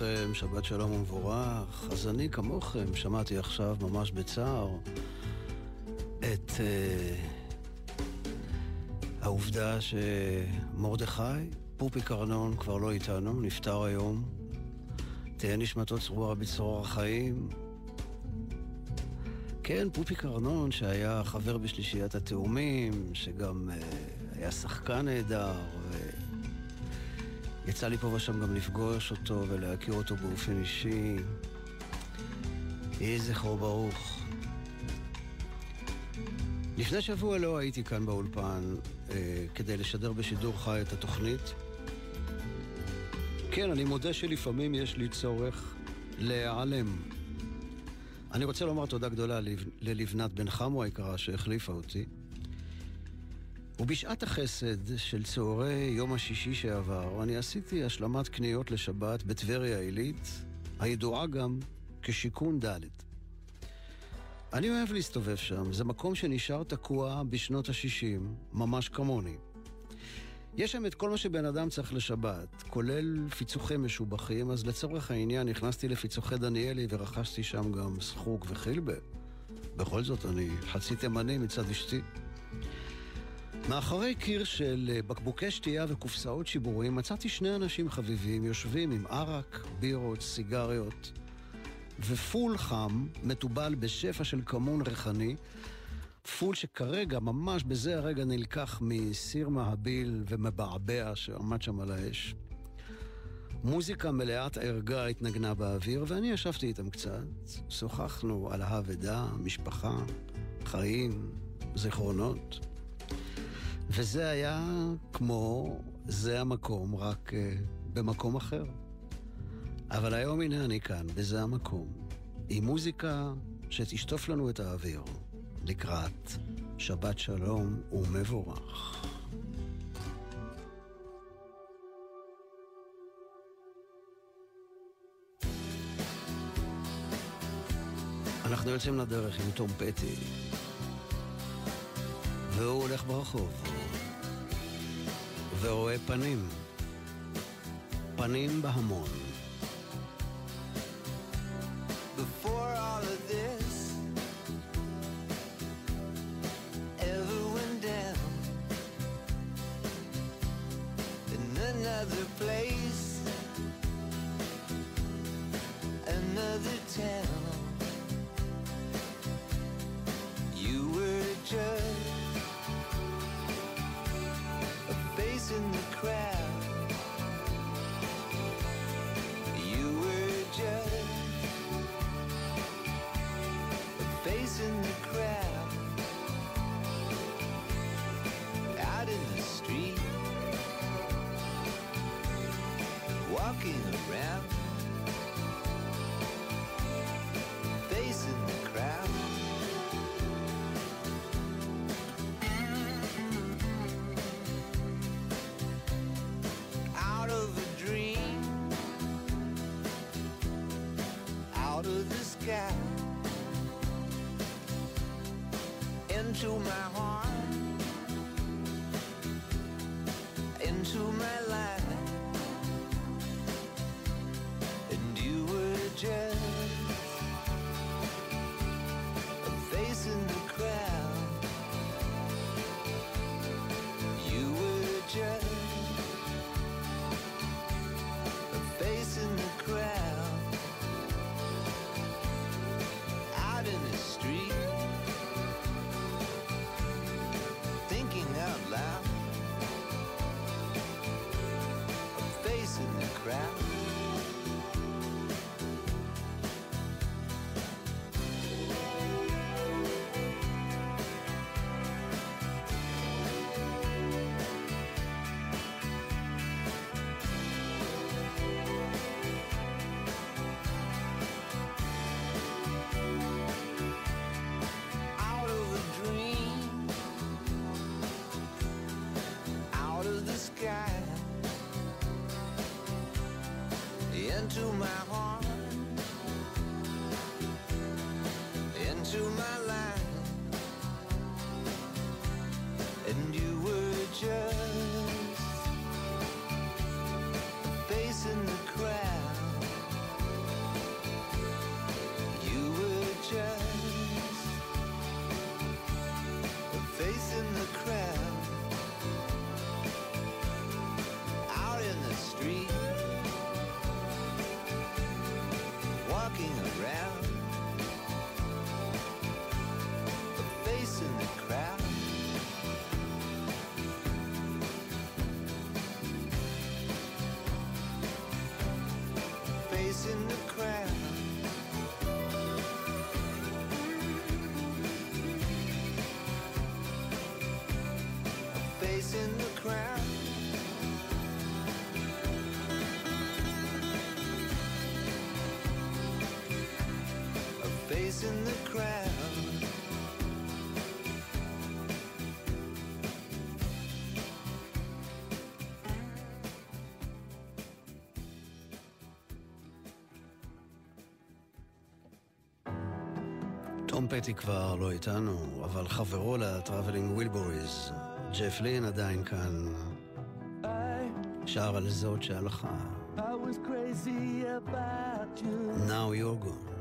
לכם, שבת שלום ומבורך. אז אני כמוכם שמעתי עכשיו ממש בצער את uh, העובדה שמרדכי, פופי קרנון כבר לא איתנו, נפטר היום. תהא נשמתו צרורה בצרור החיים. כן, פופי קרנון, שהיה חבר בשלישיית התאומים, שגם uh, היה שחקן נהדר, יצא לי פה ושם גם לפגוש אותו ולהכיר אותו באופן אישי. יהי זכרו ברוך. לפני שבוע לא הייתי כאן באולפן אה, כדי לשדר בשידור חי את התוכנית. כן, אני מודה שלפעמים יש לי צורך להיעלם. אני רוצה לומר תודה גדולה ללבנת בן חמו היקרה שהחליפה אותי. ובשעת החסד של צהרי יום השישי שעבר, אני עשיתי השלמת קניות לשבת בטבריה עילית, הידועה גם כשיכון ד'. אני אוהב להסתובב שם, זה מקום שנשאר תקוע בשנות ה-60, ממש כמוני. יש שם את כל מה שבן אדם צריך לשבת, כולל פיצוחי משובחים, אז לצורך העניין נכנסתי לפיצוחי דניאלי ורכשתי שם גם סחוק וחילבה. בכל זאת, אני חצי תימני מצד אשתי. מאחורי קיר של אה, בקבוקי שתייה וקופסאות שיבורים מצאתי שני אנשים חביבים יושבים עם ערק, בירות, סיגריות ופול חם, מתובל בשפע של כמון ריחני, פול שכרגע, ממש בזה הרגע, נלקח מסיר מהביל ומבעבע שעמד שם על האש. מוזיקה מלאת ערגה התנגנה באוויר, ואני ישבתי איתם קצת. שוחחנו על האבדה, משפחה, חיים, זיכרונות. וזה היה כמו זה המקום, רק uh, במקום אחר. אבל היום הנה אני כאן, בזה המקום, עם מוזיקה שתשטוף לנו את האוויר, לקראת שבת שלום ומבורך. אנחנו יוצאים לדרך עם תום פטי, והוא הולך ברחוב. ורואה פנים, פנים בהמון. Before all of this ever went down in another place, פטי כבר לא איתנו, אבל חברו ל Traveling Wilburys, ג'ף לין עדיין כאן, שר על זאת שהלכה. Now you're gone.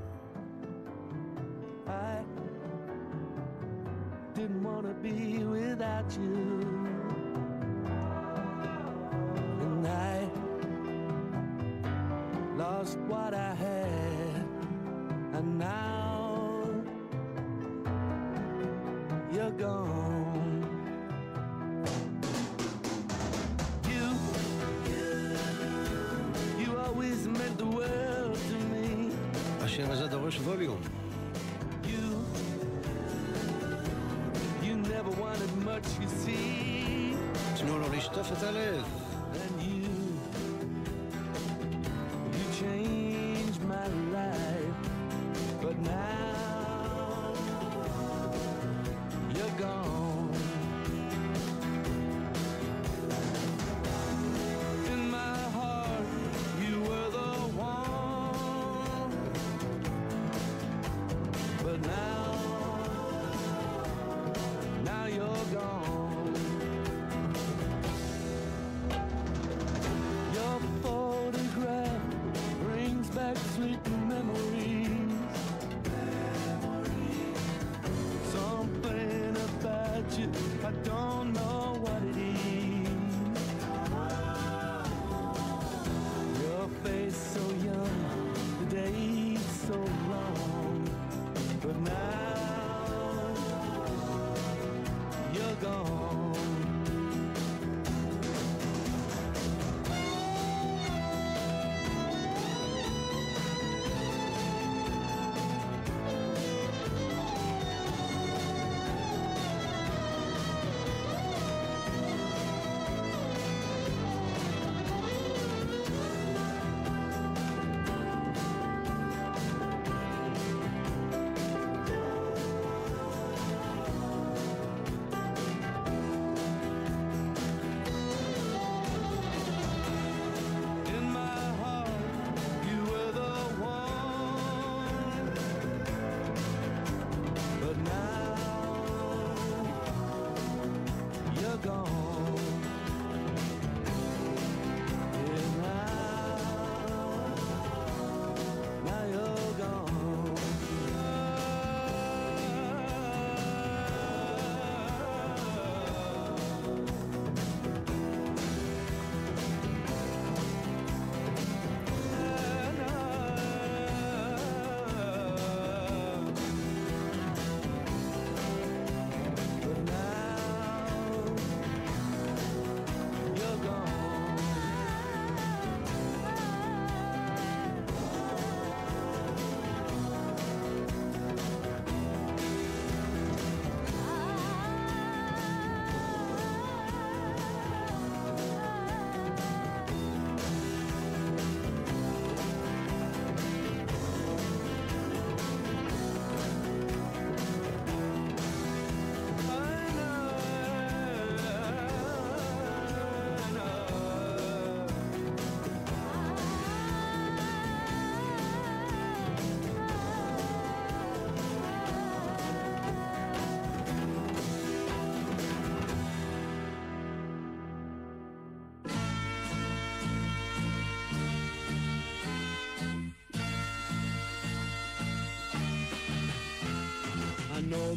You, you never wanted much, you see. תנו לו לשטוף את הלב.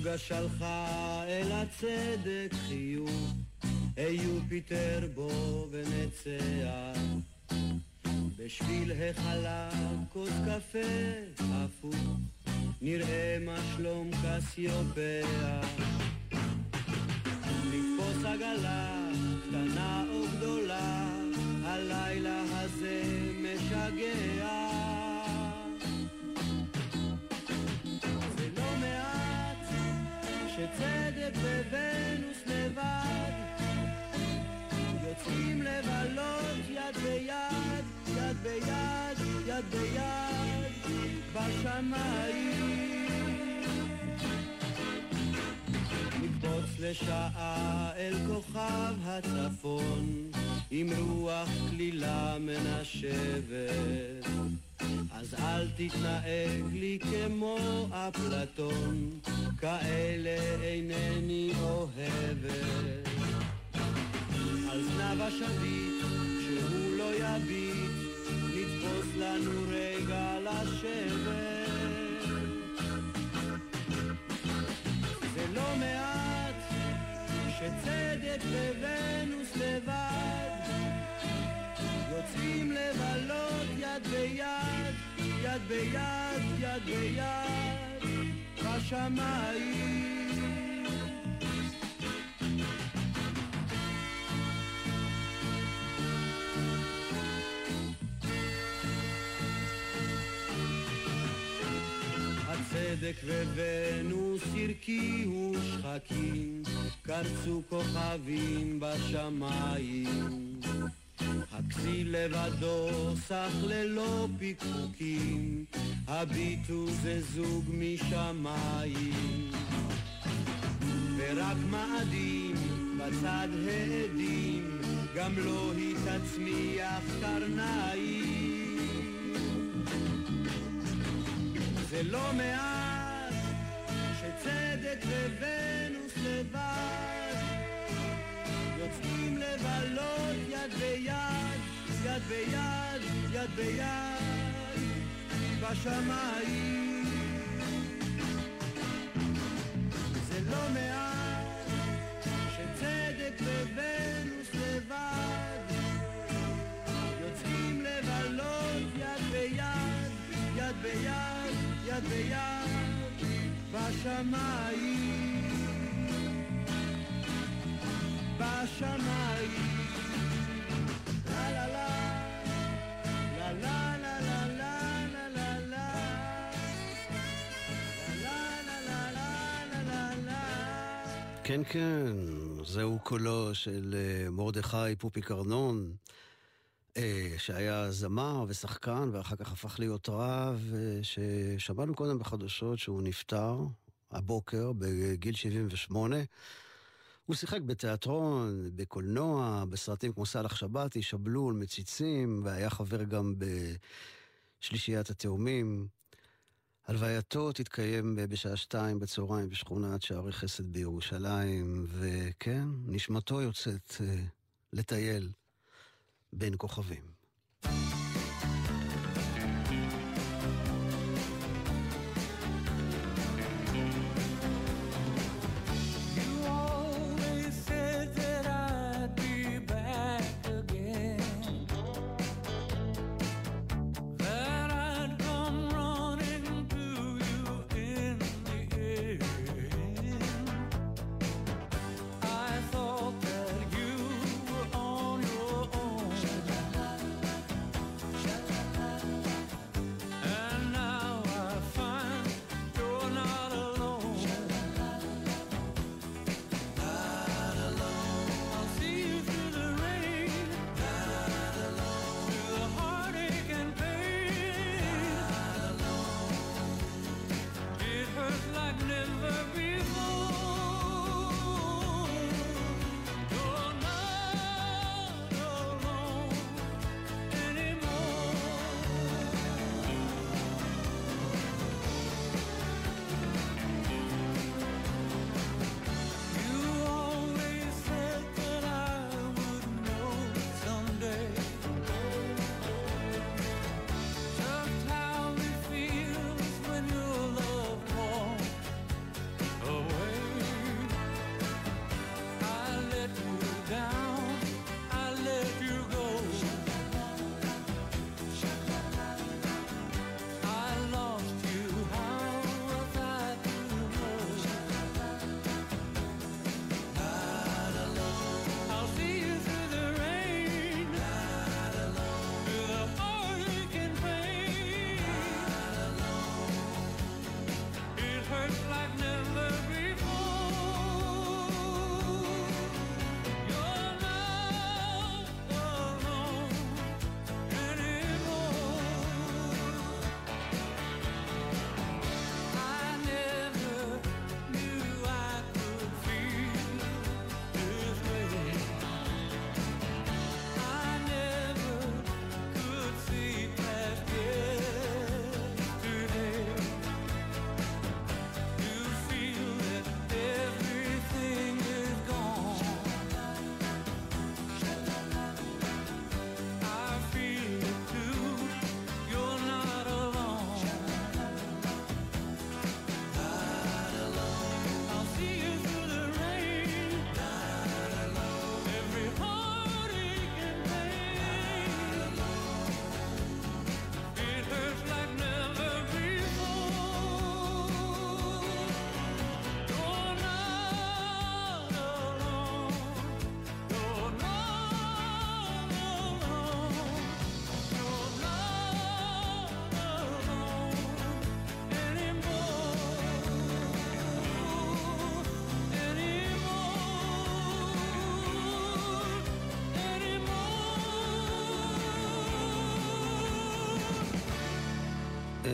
נוגה שלחה אל הצדק חיוך, היו פיטר בו ונצח. בשביל החלב כוס קפה הפוך, נראה מה שלום קסיופיה. לתפוס עגלה קטנה או גדולה, הלילה הזה משגע. שצדק וונוס לבד יוצאים לבלות יד ביד, יד ביד, יד ביד, בשמיים. נקפוץ לשעה אל כוכב הצפון, עם רוח כלילה מנשבת. אז אל תתנהג לי כמו אפלטון, כאלה אינני אוהבת. על זנב השביט, שהוא לא יביט, נתפוס לנו רגע לשבת. זה לא מעט שצדק וונוס לבד לבלות יד ביד, יד ביד, יד ביד, בשמיים. הצדק וונוס הרקיעו שחקים, קרצו כוכבים בשמיים. לבדו סך ללא פיקפוקים, הביטו זה זוג משמיים. ורק מאדים בצד העדים, גם לא היא תצמיח קרניים. זה לא מעט שצדק וונוס לבד יוצאים לבלות יד ביד, יד ביד, יד ביד, בשמיים. זה לא מעט שצדק וונוס לבד יוצאים לבלות יד ביד, יד ביד, יד ביד, בשמיים. בשמיים. לה לה לה, כן, כן, זהו קולו של אה, מרדכי פופי קרנון, אה, שהיה זמר ושחקן ואחר כך הפך להיות רב, אה, ששמענו קודם בחדשות שהוא נפטר הבוקר בגיל 78. הוא שיחק בתיאטרון, בקולנוע, בסרטים כמו סאלח שבתי, שבלול, מציצים, והיה חבר גם בשלישיית התאומים. הלווייתו תתקיים בשעה שתיים בצהריים בשכונת שערי חסד בירושלים, וכן, נשמתו יוצאת אה, לטייל בין כוכבים.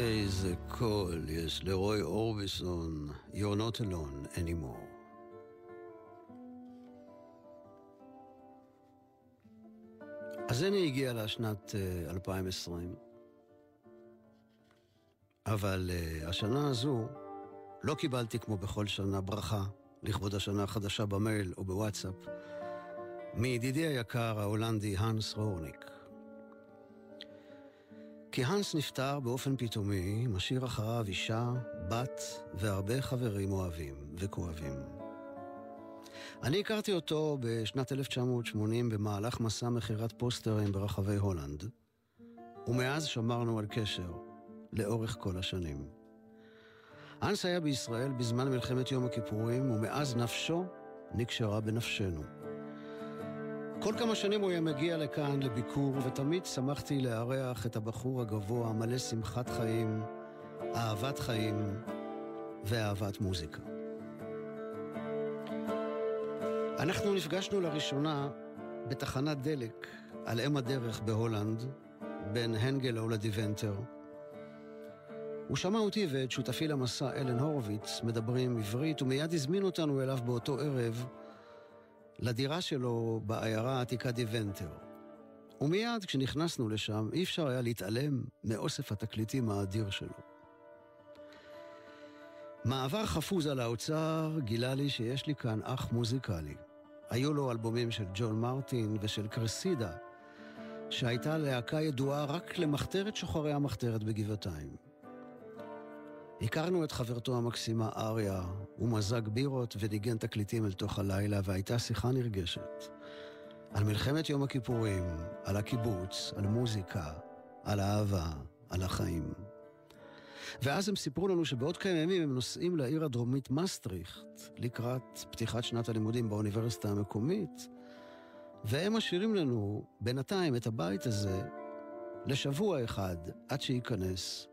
איזה קול יש לרוי אורביסון, You're not alone anymore. אז הנה הגיעה לה שנת אה, 2020. אבל uh, השנה הזו לא קיבלתי כמו בכל שנה ברכה לכבוד השנה החדשה במייל או בוואטסאפ מידידי היקר ההולנדי האנס רורניק. כי האנס נפטר באופן פתאומי, משאיר אחריו אישה, בת והרבה חברים אוהבים וכואבים. אני הכרתי אותו בשנת 1980 במהלך מסע מכירת פוסטרים ברחבי הולנד, ומאז שמרנו על קשר לאורך כל השנים. אנס היה בישראל בזמן מלחמת יום הכיפורים, ומאז נפשו נקשרה בנפשנו. כל כמה שנים הוא היה מגיע לכאן לביקור, ותמיד שמחתי לארח את הבחור הגבוה, מלא שמחת חיים, אהבת חיים ואהבת מוזיקה. אנחנו נפגשנו לראשונה בתחנת דלק על אם הדרך בהולנד, בין הנגלו לדיוונטר. הוא שמע אותי ואת שותפי למסע אלן הורוביץ מדברים עברית, ומיד הזמין אותנו אליו באותו ערב לדירה שלו בעיירה העתיקה דיוונטר. ומיד כשנכנסנו לשם, אי אפשר היה להתעלם מאוסף התקליטים האדיר שלו. מעבר חפוז על האוצר גילה לי שיש לי כאן אח מוזיקלי. היו לו אלבומים של ג'ון מרטין ושל קרסידה, שהייתה להקה ידועה רק למחתרת שוחרי המחתרת בגבעתיים. הכרנו את חברתו המקסימה אריה, הוא מזג בירות וניגן תקליטים אל תוך הלילה, והייתה שיחה נרגשת. על מלחמת יום הכיפורים, על הקיבוץ, על מוזיקה, על אהבה, על החיים. ואז הם סיפרו לנו שבעוד כמה ימים הם נוסעים לעיר הדרומית מסטריכט, לקראת פתיחת שנת הלימודים באוניברסיטה המקומית, והם משאירים לנו בינתיים את הבית הזה לשבוע אחד עד שייכנס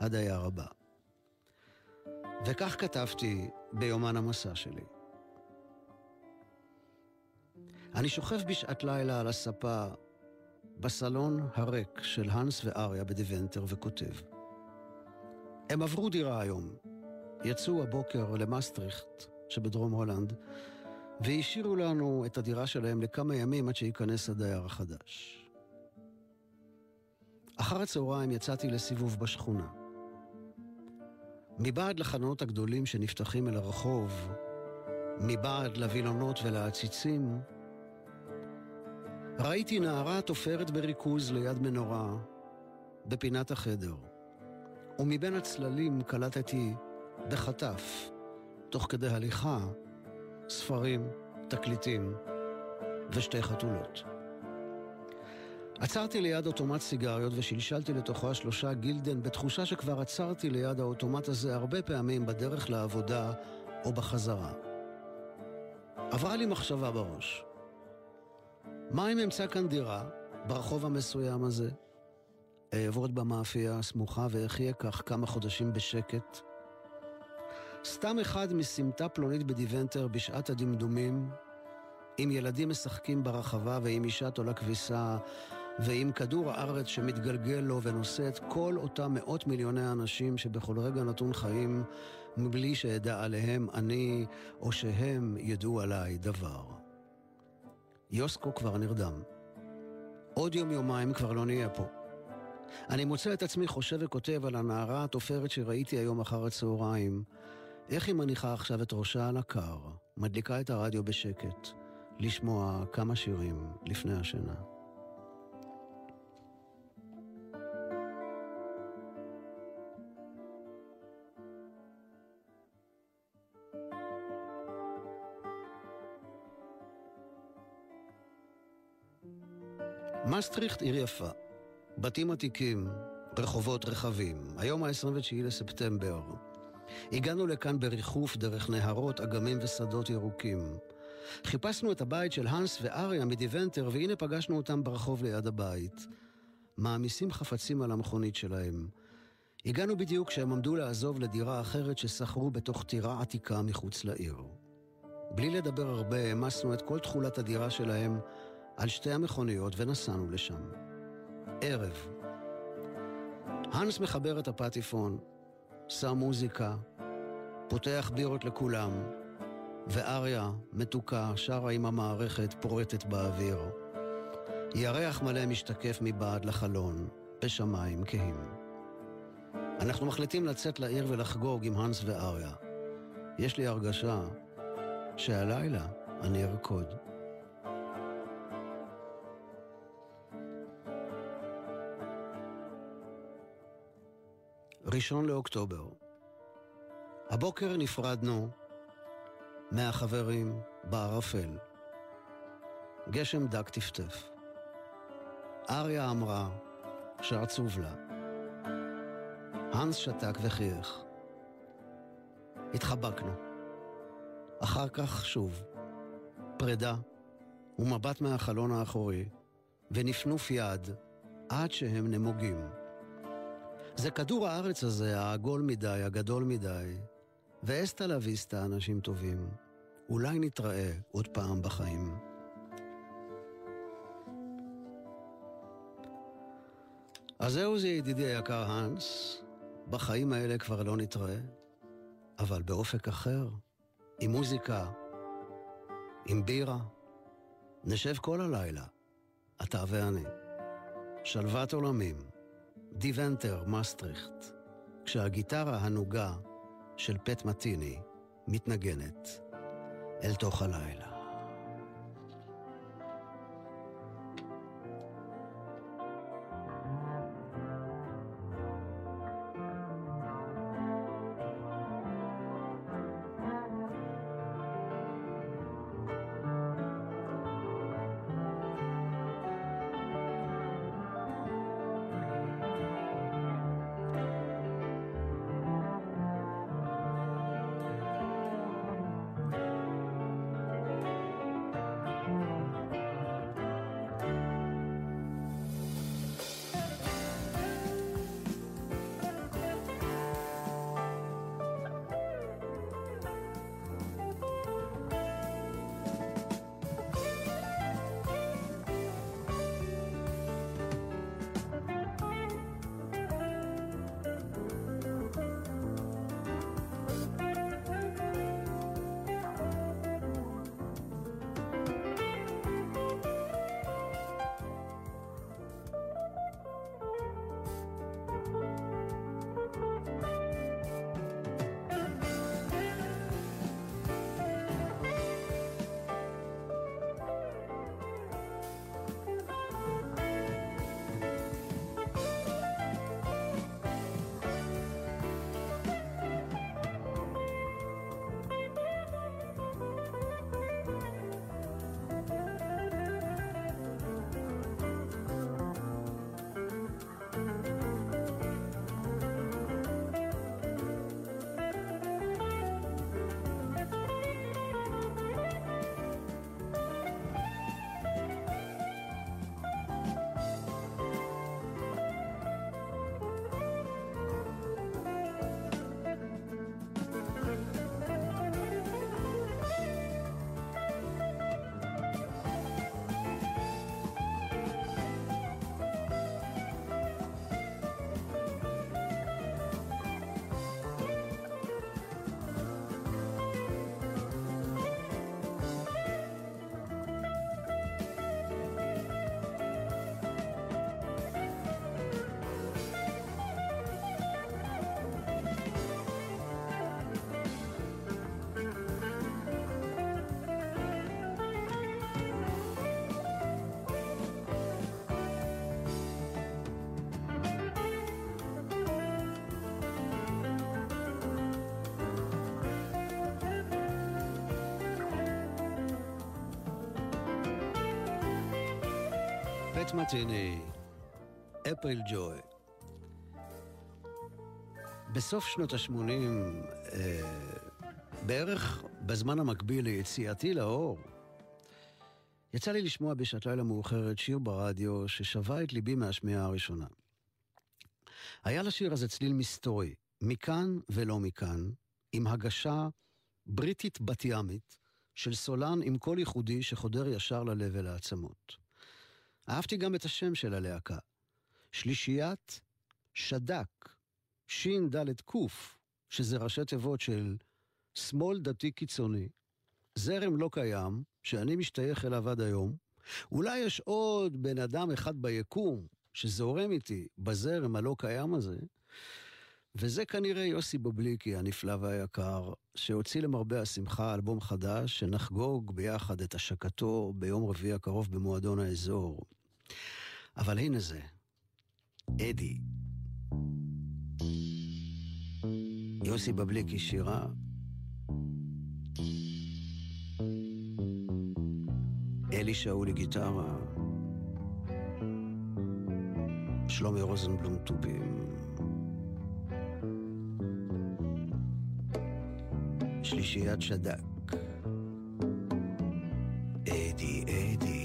הדייר הבא. וכך כתבתי ביומן המסע שלי. אני שוכב בשעת לילה על הספה בסלון הריק של הנס ואריה בדיוונטר וכותב. הם עברו דירה היום, יצאו הבוקר למסטריכט שבדרום הולנד, והשאירו לנו את הדירה שלהם לכמה ימים עד שייכנס הדייר החדש. אחר הצהריים יצאתי לסיבוב בשכונה. מבעד לחלונות הגדולים שנפתחים אל הרחוב, מבעד לווילונות ולעציצים, ראיתי נערה תופרת בריכוז ליד מנורה, בפינת החדר, ומבין הצללים קלטתי בחטף, תוך כדי הליכה, ספרים, תקליטים ושתי חתולות. עצרתי ליד אוטומט סיגריות ושלשלתי לתוכו שלושה גילדן בתחושה שכבר עצרתי ליד האוטומט הזה הרבה פעמים בדרך לעבודה או בחזרה. עברה לי מחשבה בראש. מה אם אמצא כאן דירה, ברחוב המסוים הזה, אעבוד במאפייה הסמוכה ואחיה כך כמה חודשים בשקט, סתם אחד מסמטה פלונית בדיוונטר בשעת הדמדומים, עם ילדים משחקים ברחבה ועם אישה תולה כביסה, ועם כדור הארץ שמתגלגל לו ונושא את כל אותם מאות מיליוני אנשים שבכל רגע נתון חיים מבלי שאדע עליהם אני או שהם ידעו עליי דבר. יוסקו כבר נרדם. עוד יום-יומיים כבר לא נהיה פה. אני מוצא את עצמי חושב וכותב על הנערה התופרת שראיתי היום אחר הצהריים. איך היא מניחה עכשיו את ראשה על הקר, מדליקה את הרדיו בשקט, לשמוע כמה שירים לפני השינה. מסטריכט עיר יפה. בתים עתיקים, רחובות רחבים. היום ה-29 לספטמבר. הגענו לכאן בריחוף דרך נהרות, אגמים ושדות ירוקים. חיפשנו את הבית של האנס ואריה מדיוונטר, והנה פגשנו אותם ברחוב ליד הבית. מעמיסים חפצים על המכונית שלהם. הגענו בדיוק כשהם עמדו לעזוב לדירה אחרת ששכרו בתוך טירה עתיקה מחוץ לעיר. בלי לדבר הרבה, העמסנו את כל תכולת הדירה שלהם על שתי המכוניות ונסענו לשם. ערב. האנס מחבר את הפטיפון, שם מוזיקה, פותח בירות לכולם, ואריה, מתוקה, שרה עם המערכת פורטת באוויר. ירח מלא משתקף מבעד לחלון, בשמיים כהים. אנחנו מחליטים לצאת לעיר ולחגוג עם האנס ואריה. יש לי הרגשה שהלילה אני ארקוד. ראשון לאוקטובר. הבוקר נפרדנו מהחברים בערפל. גשם דק טפטף. אריה אמרה שעצוב לה. האנס שתק וחייך. התחבקנו. אחר כך שוב. פרידה ומבט מהחלון האחורי, ונפנוף יד עד שהם נמוגים. זה כדור הארץ הזה, העגול מדי, הגדול מדי. ואסטה לה ויסטה, אנשים טובים. אולי נתראה עוד פעם בחיים. אז זהו זה ידידי היקר האנס, בחיים האלה כבר לא נתראה, אבל באופק אחר, עם מוזיקה, עם בירה, נשב כל הלילה, אתה ואני. שלוות עולמים. דיוונטר, מסטריכט, כשהגיטרה הנוגה של פט מטיני מתנגנת אל תוך הלילה. חטא מתיני, אפריל ג'וי. בסוף שנות ה-80, אה, בערך בזמן המקביל ליציאתי לאור, יצא לי לשמוע בשעת לילה מאוחרת שיר ברדיו ששבה את ליבי מהשמיעה הראשונה. היה לשיר הזה צליל מסתורי, מכאן ולא מכאן, עם הגשה בריטית בת ימית של סולן עם קול ייחודי שחודר ישר ללב ולעצמות. אהבתי גם את השם של הלהקה, שלישיית שד"ק, ש"ד ק, שזה ראשי תיבות של שמאל דתי קיצוני, זרם לא קיים, שאני משתייך אליו עד היום. אולי יש עוד בן אדם אחד ביקום שזורם איתי בזרם הלא קיים הזה, וזה כנראה יוסי בובליקי הנפלא והיקר, שהוציא למרבה השמחה אלבום חדש, שנחגוג ביחד את השקתו ביום רביעי הקרוב במועדון האזור. אבל הנה זה, אדי. יוסי בבליקי שירה. אלי שאולי גיטרה. שלומי רוזנבלום תופים. שלישיית שד"ק. אדי אדי.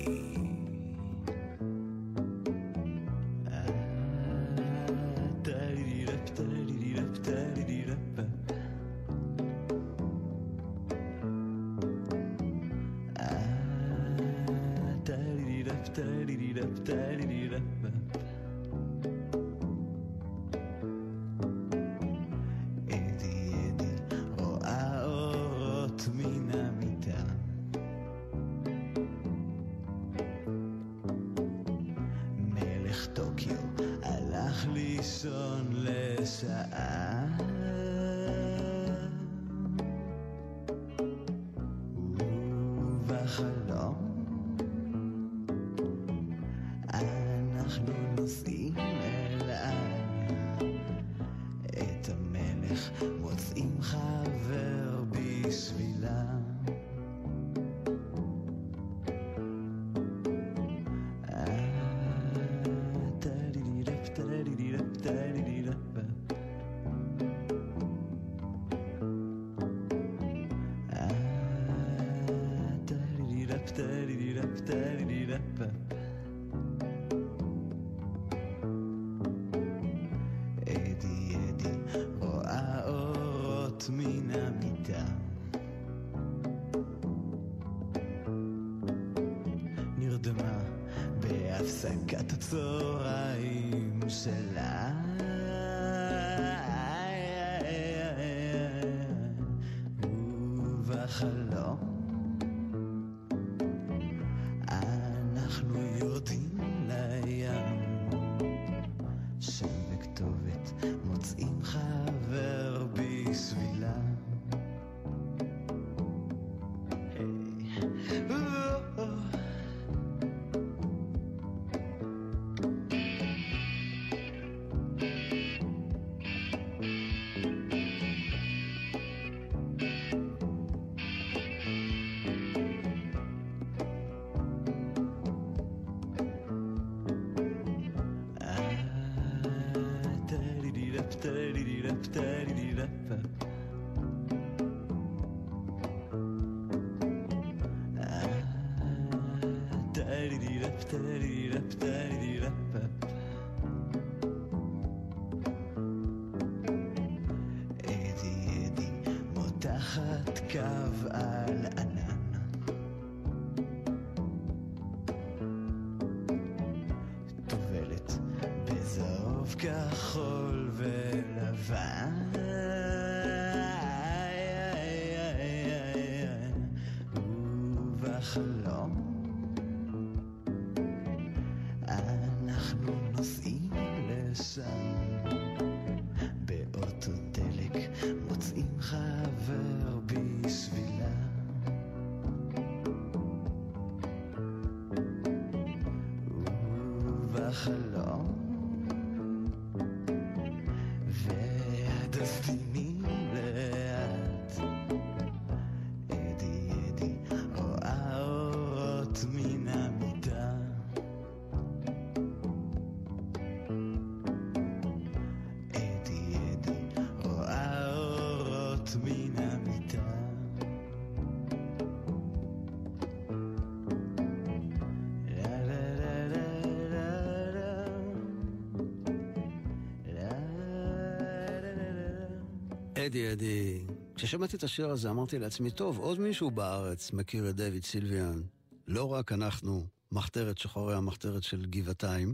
אדי, אדי. כששמעתי את השיר הזה אמרתי לעצמי, טוב, עוד מישהו בארץ מכיר את דויד סילביאן. לא רק אנחנו, מחתרת שחורי המחתרת של גבעתיים.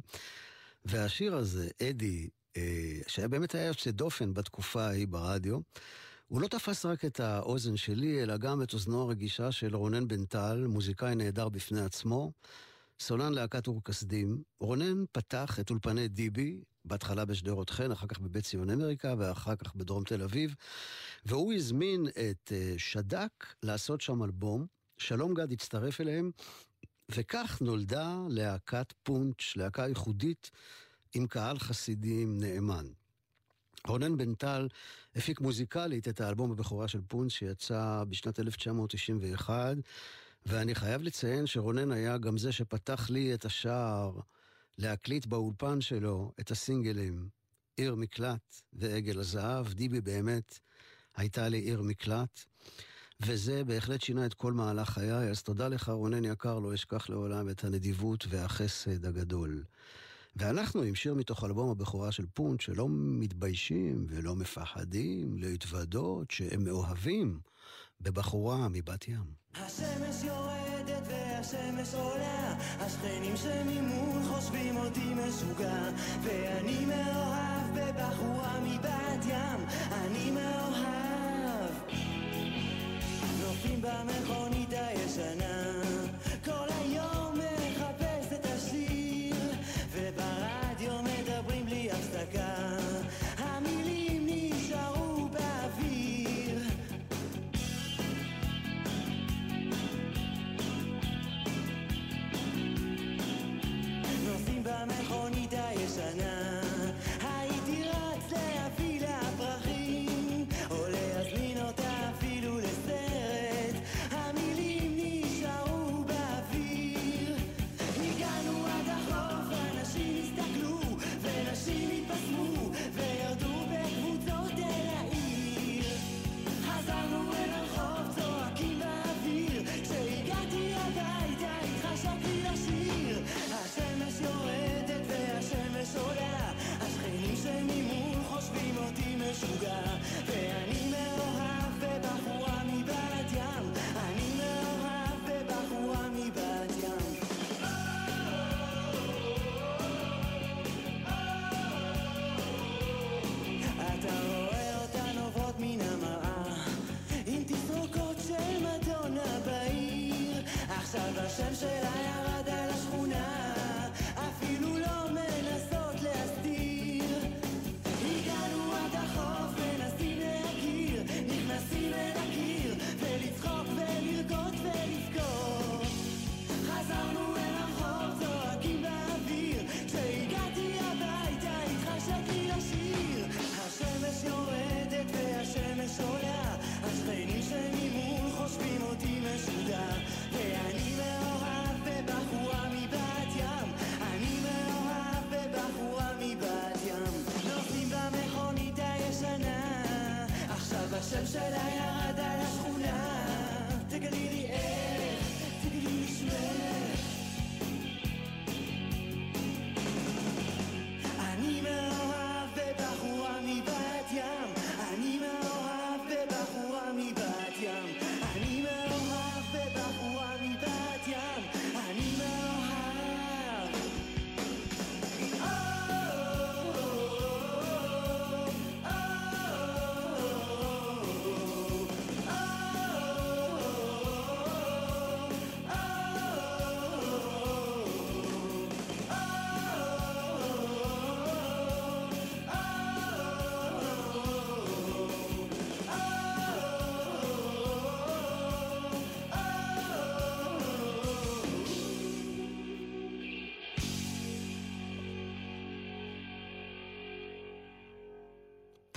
והשיר הזה, אדי, אה, שהיה באמת היה יוצא דופן בתקופה ההיא ברדיו, הוא לא תפס רק את האוזן שלי, אלא גם את אוזנו הרגישה של רונן בן טל, מוזיקאי נהדר בפני עצמו, סולן להקת אור כסדים. רונן פתח את אולפני דיבי, בהתחלה בשדרות חן, אחר כך בבית ציון אמריקה, ואחר כך בדרום תל אביב, והוא הזמין את אה, שד"ק לעשות שם אלבום. שלום גד הצטרף אליהם, וכך נולדה להקת פונץ', להקה ייחודית עם קהל חסידים נאמן. רונן בן טל הפיק מוזיקלית את האלבום הבכורה של פונץ' שיצא בשנת 1991, ואני חייב לציין שרונן היה גם זה שפתח לי את השער להקליט באולפן שלו את הסינגלים עיר מקלט ועגל הזהב. דיבי באמת הייתה לי עיר מקלט. וזה בהחלט שינה את כל מהלך חיי, אז תודה לך רונן יקר, לא אשכח לעולם את הנדיבות והחסד הגדול. ואנחנו עם שיר מתוך אלבום הבכורה של פונט, שלא מתביישים ולא מפחדים להתוודות שהם מאוהבים בבחורה מבת ים. השמש יורדת והשמש עולה, השכנים שממול חושבים אותי משוגע, ואני מאוהב בבחורה מבת ים, אני מאוהב. נופים במכונית הישנה, כל היום במכונית אותי משוגע ואני מאוהב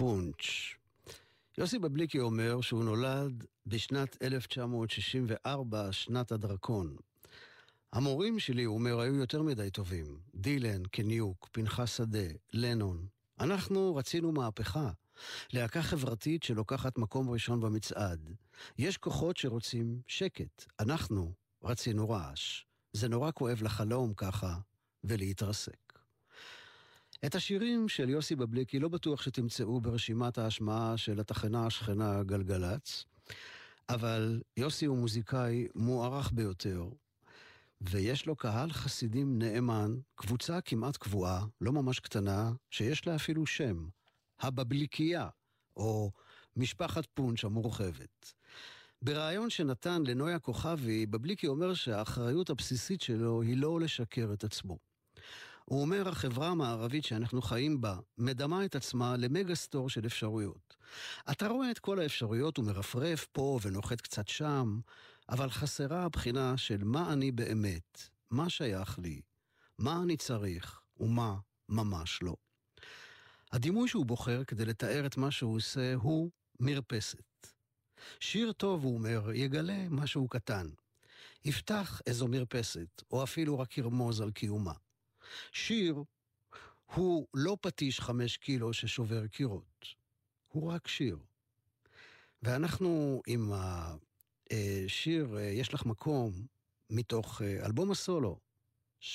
פונץ'. יוסי בבליקי אומר שהוא נולד בשנת 1964, שנת הדרקון. המורים שלי, הוא אומר, היו יותר מדי טובים. דילן, קניוק, פנחס שדה, לנון. אנחנו רצינו מהפכה. להקה חברתית שלוקחת מקום ראשון במצעד. יש כוחות שרוצים שקט. אנחנו רצינו רעש. זה נורא כואב לחלום ככה ולהתרסק. את השירים של יוסי בבליקי לא בטוח שתמצאו ברשימת ההשמעה של התחנה השכנה גלגלצ, אבל יוסי הוא מוזיקאי מוערך ביותר, ויש לו קהל חסידים נאמן, קבוצה כמעט קבועה, לא ממש קטנה, שיש לה אפילו שם, הבבליקייה, או משפחת פונץ' המורחבת. בריאיון שנתן לנויה כוכבי, בבליקי אומר שהאחריות הבסיסית שלו היא לא לשקר את עצמו. הוא אומר, החברה המערבית שאנחנו חיים בה מדמה את עצמה למגה סטור של אפשרויות. אתה רואה את כל האפשרויות ומרפרף פה ונוחת קצת שם, אבל חסרה הבחינה של מה אני באמת, מה שייך לי, מה אני צריך ומה ממש לא. הדימוי שהוא בוחר כדי לתאר את מה שהוא עושה הוא מרפסת. שיר טוב, הוא אומר, יגלה משהו קטן. יפתח איזו מרפסת, או אפילו רק ירמוז על קיומה. שיר הוא לא פטיש חמש קילו ששובר קירות, הוא רק שיר. ואנחנו עם השיר "יש לך מקום" מתוך אה, אלבום הסולו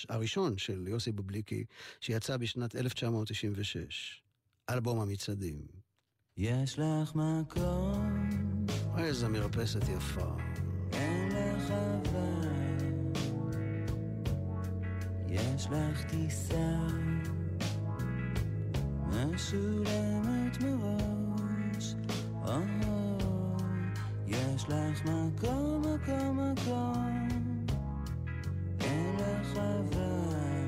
הראשון של יוסי בבליקי, שיצא בשנת 1996, אלבום המצעדים. יש לך מקום, איזה מרפסת יפה. יש לך טיסה, משולמת מראש, או, יש לך מקום, מקום, מקום, אין לך אבל,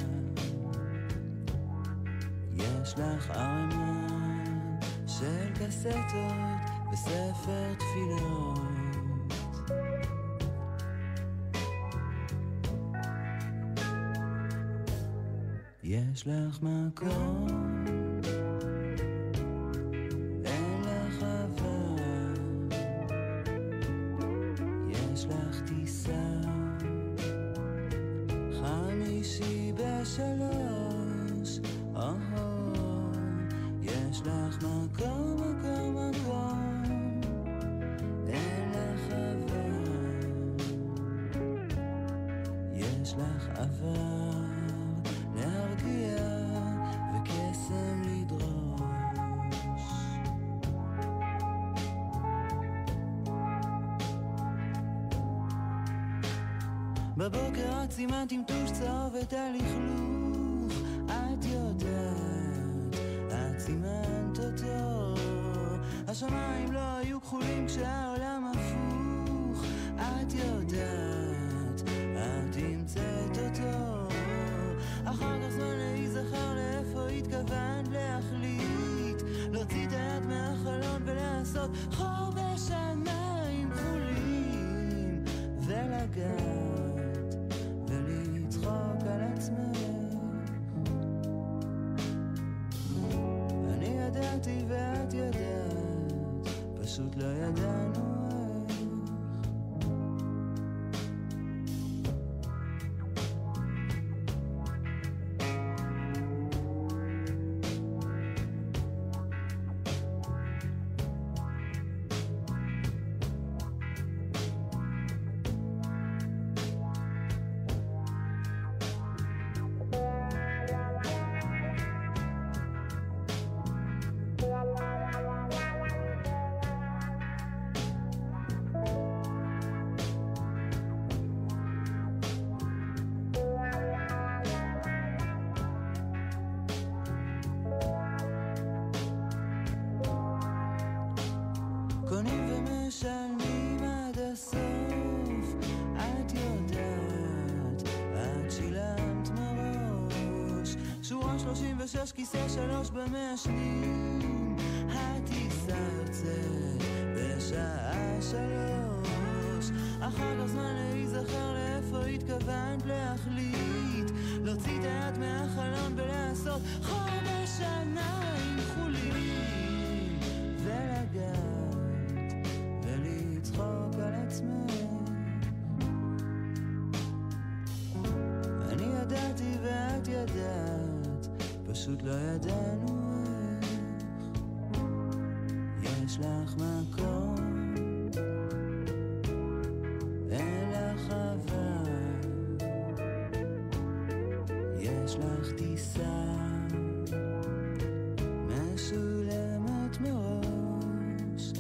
יש לך ארנון של קסטות וספר תפילות. יש לך מקום, בבוקר את סימנת עם טוש צהוב את הלכלוך, את יודעת, את סימנת אותו. השמיים לא היו כחולים כשהעולם הפוך, את יודעת, את המצאת אותו. אחר כך זמן להיזכר לאיפה התכוונת להחליט להוציא את היד מהחלון ולעשות חור פשוט לא ידענו קונים ומשלמים עד הסוף, את יודעת, את שילמת מראש. שורה 36, כיסא שלוש במעשנים, הטיסה יוצאת בשעה שלוש. אחר כך זמן להיזכר לאיפה התכוונת להחליט, להוציא את היד מהחלון ולעשות פשוט לא ידענו איך. יש לך מקום. אין לך חווה יש לך טיסה. משולמת מראש.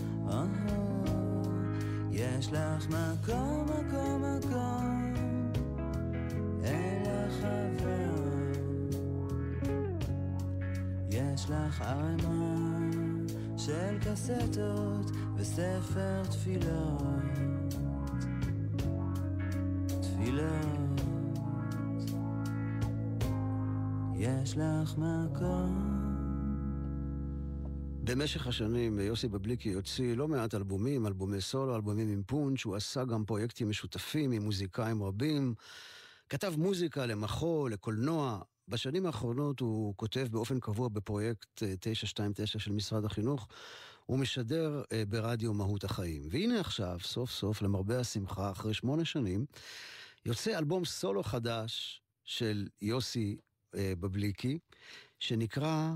יש לך מקום מקום מקום. יש לך ערימה של קסטות וספר תפילות. תפילות. יש לך מקום. במשך השנים יוסי בבליקי הוציא לא מעט אלבומים, אלבומי סולו, אלבומים עם פונץ', הוא עשה גם פרויקטים משותפים עם מוזיקאים רבים, כתב מוזיקה למחול, לקולנוע. בשנים האחרונות הוא כותב באופן קבוע בפרויקט אה, 929 של משרד החינוך, הוא משדר אה, ברדיו מהות החיים. והנה עכשיו, סוף סוף, למרבה השמחה, אחרי שמונה שנים, יוצא אלבום סולו חדש של יוסי אה, בבליקי, שנקרא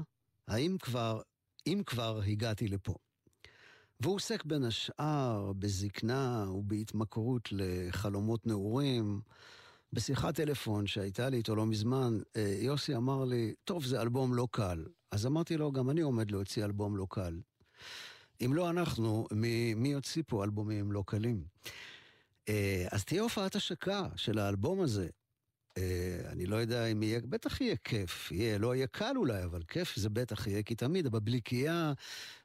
"האם כבר אם כבר הגעתי לפה. והוא עוסק בין השאר בזקנה ובהתמכרות לחלומות נעורים. בשיחת טלפון שהייתה לי איתו לא מזמן, אה, יוסי אמר לי, טוב, זה אלבום לא קל. אז אמרתי לו, גם אני עומד להוציא אלבום לא קל. אם לא אנחנו, מי, מי יוציא פה אלבומים לא קלים? אה, אז תהיה הופעת השקה של האלבום הזה. Uh, אני לא יודע אם יהיה, בטח יהיה כיף, יהיה, לא יהיה קל אולי, אבל כיף זה בטח יהיה, כי תמיד הבבליקייה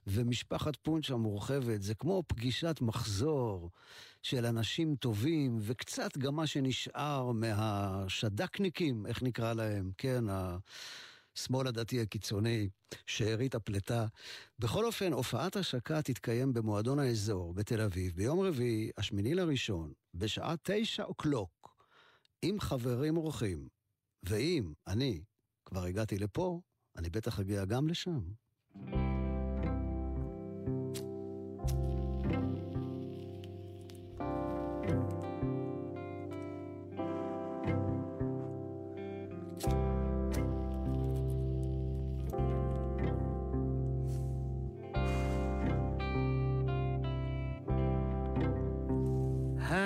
ומשפחת פונץ' המורחבת זה כמו פגישת מחזור של אנשים טובים, וקצת גם מה שנשאר מהשד"כניקים, איך נקרא להם, כן, השמאל הדתי הקיצוני, שארית הפלטה. בכל אופן, הופעת השקה תתקיים במועדון האזור בתל אביב ביום רביעי, השמיני לראשון, בשעה תשע אוקלוק. עם חברים אורחים, ואם אני כבר הגעתי לפה, אני בטח אגיע גם לשם.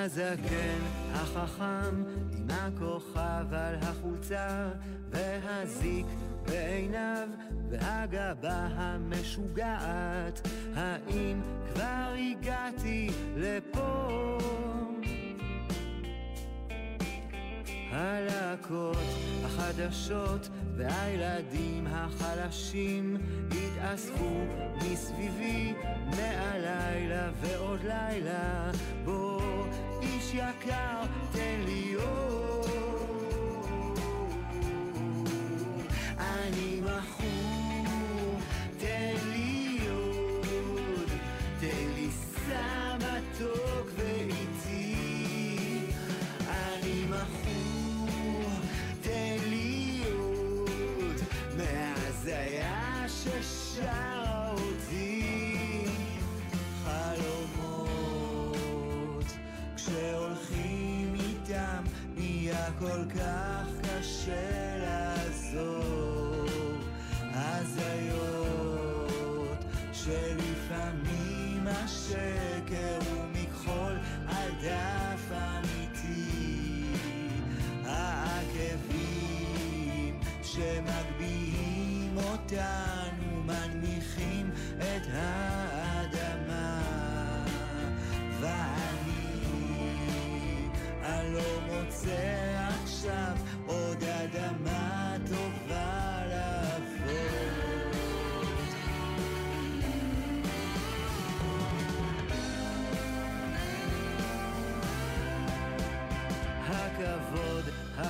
הזקן החכם עם הכוכב על החולצה והזיק בעיניו והגבה המשוגעת האם כבר הגעתי לפה? הלהקות החדשות והילדים החלשים התאספו מסביבי מהלילה ועוד לילה. בוא איש יקר תן לי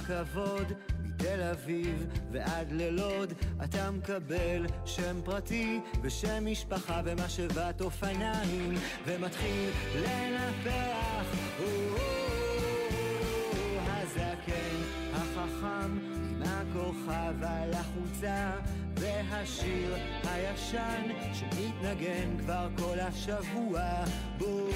הכבוד, מתל אביב ועד ללוד, אתה מקבל שם פרטי ושם משפחה ומשאבת אופניים, ומתחיל לנפח. הזקן החכם עם הכוכב על החולצה. והשיר הישן שמתנגן כבר כל השבוע. בוא,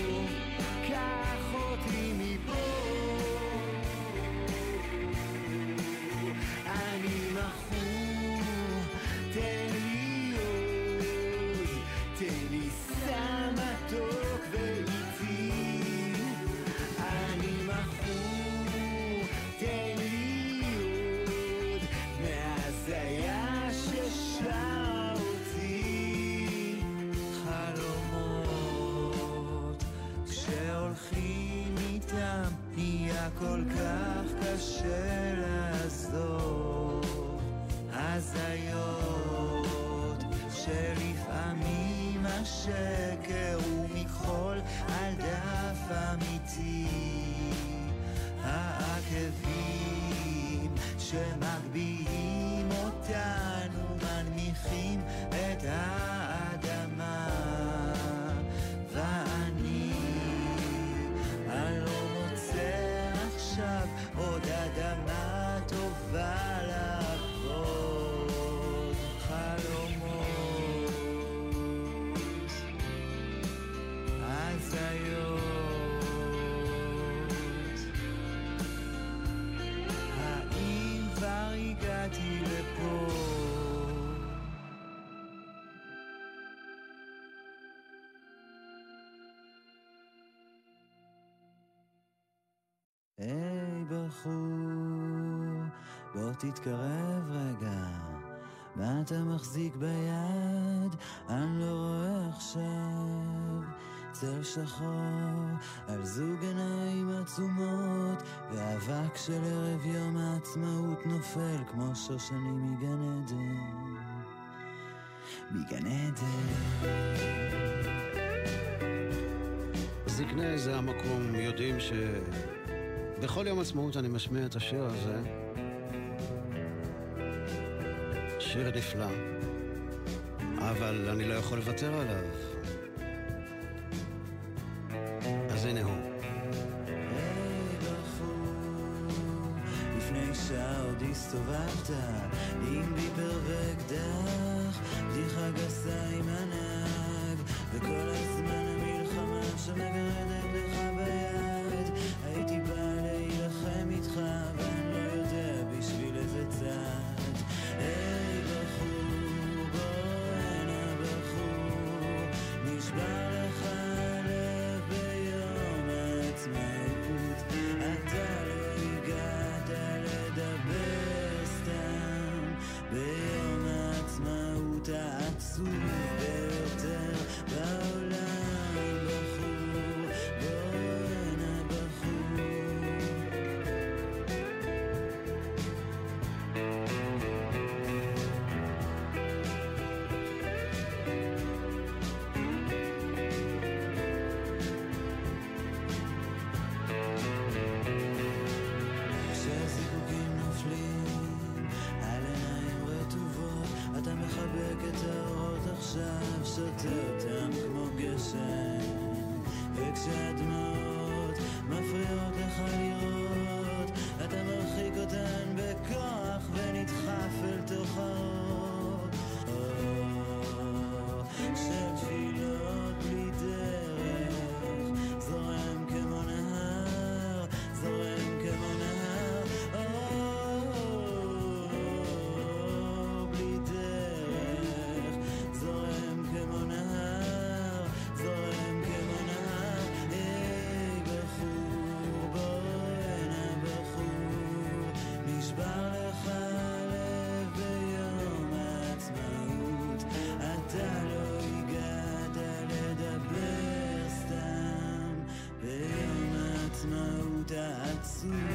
שמגביהים אותנו, מנמיכים את האדמה. ואני, אני לא מוצא עכשיו עוד אדמה טובה לה. תתקרב רגע, מה אתה מחזיק ביד? אני לא רואה עכשיו צל שחור על זוג עיניים עצומות, ואבק של ערב יום העצמאות נופל כמו שושנים מגן עדן. מגן עדן. זקני זה המקום יודעים ש... בכל יום עצמאות אני משמיע את השיר הזה. שיר נפלא, אבל אני לא יכול לוותר עליו. אז הנה הוא. שעוד הסתובבת עם ביפר ואקדח, בדיחה גסה עם Listen.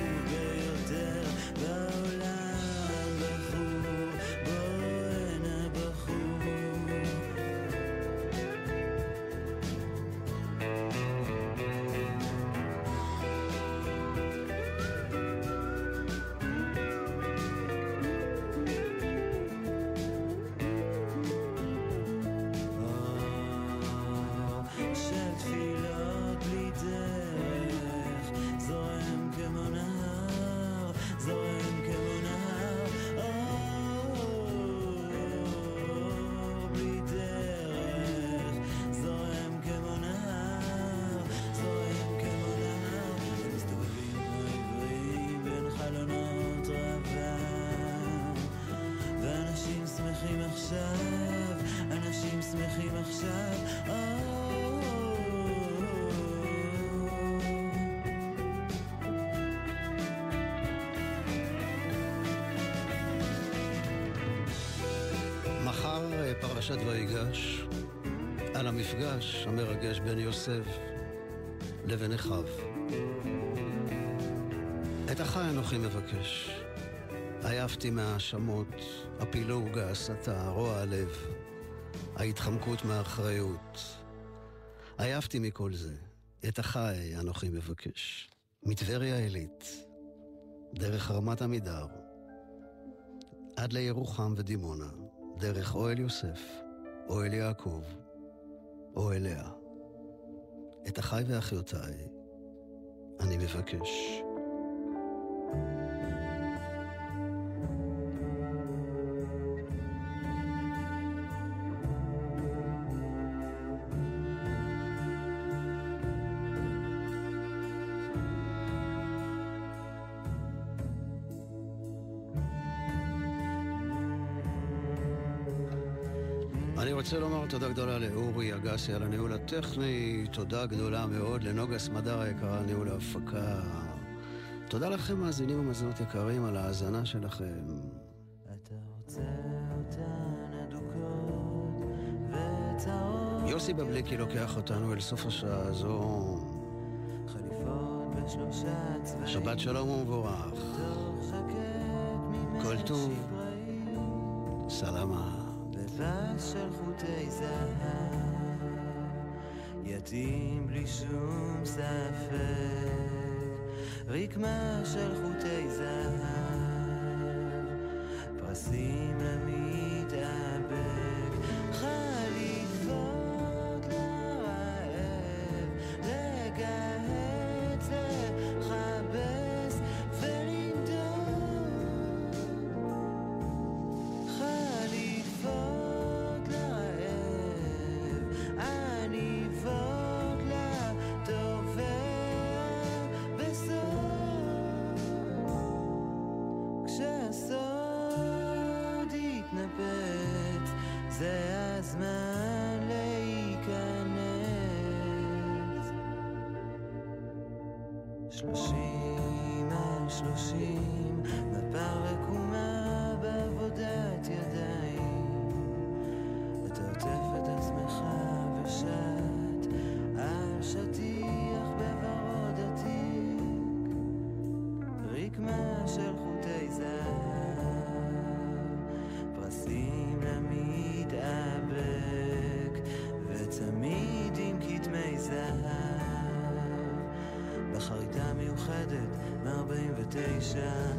בפרשת ויגש על המפגש המרגש בין יוסף לבין אחיו. את אחי אנוכי מבקש. עייפתי מההאשמות, הפילוג, ההסתה, רוע הלב, ההתחמקות מהאחריות. עייפתי מכל זה. את אחי אנוכי מבקש. מטבריה עילית, דרך רמת עמידר, עד לירוחם ודימונה. דרך אוהל יוסף, אוהל יעקב, אוהל לאה. את אחי ואחיותיי אני מבקש. אני רוצה לומר תודה גדולה לאורי אגסי על הניהול הטכני, תודה גדולה מאוד לנוגה סמדר היקרה על ניהול ההפקה. תודה לכם מאזינים ומאזינות יקרים על ההאזנה שלכם. אתה רוצה אותן אדוקות וצהוב יוסי בבליקי לוקח אותנו אל סוף השעה הזו. חליפות בשלושה צבעים שבת שלום ומבורך. כל טוב. סלמה. לבש של חוטי זהב, יתאים בלי שום ספק, רקמה של חוטי זהב, פרסים למתאבק, Sẽ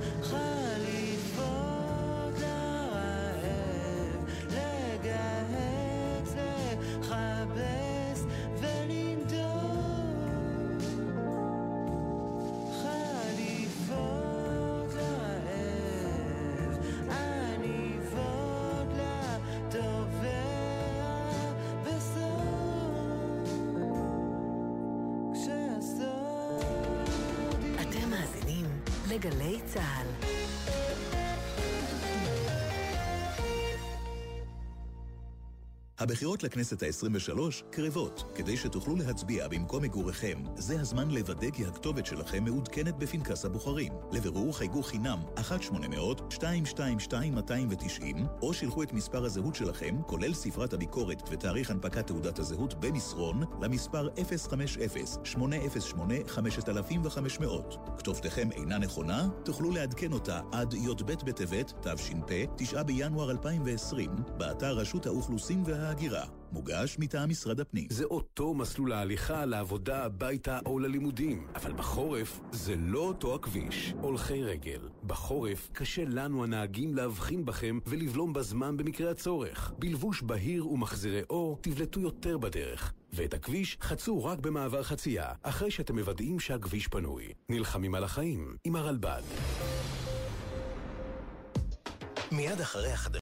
מאזינים לגלי צה"ל. הבחירות לכנסת ה-23 קרבות. כדי שתוכלו להצביע במקום מגוריכם, זה הזמן לוודא כי הכתובת שלכם מעודכנת בפנקס הבוחרים. לבירור חייגו חינם 1-800-222-290, או שילחו את מספר הזהות שלכם, כולל ספרת הביקורת ותאריך הנפקת תעודת הזהות במסרון, למספר 050-808-5500. כתובתכם אינה נכונה? תוכלו לעדכן אותה עד י"ב בטבת, תש"פ, 9 בינואר 2020, באתר רשות האוכלוסין וההגירה. מוגש מטעם משרד הפנים. זה אותו מסלול ההליכה לעבודה, הביתה או ללימודים. אבל בחורף זה לא אותו הכביש. הולכי רגל. בחורף קשה לנו הנהגים להבחין בכם ולבלום בזמן במקרה הצורך. בלבוש בהיר ומחזירי אור תבלטו יותר בדרך. ואת הכביש חצו רק במעבר חצייה, אחרי שאתם מוודאים שהכביש פנוי. נלחמים על החיים עם הרלב"ד. מיד אחרי החדשות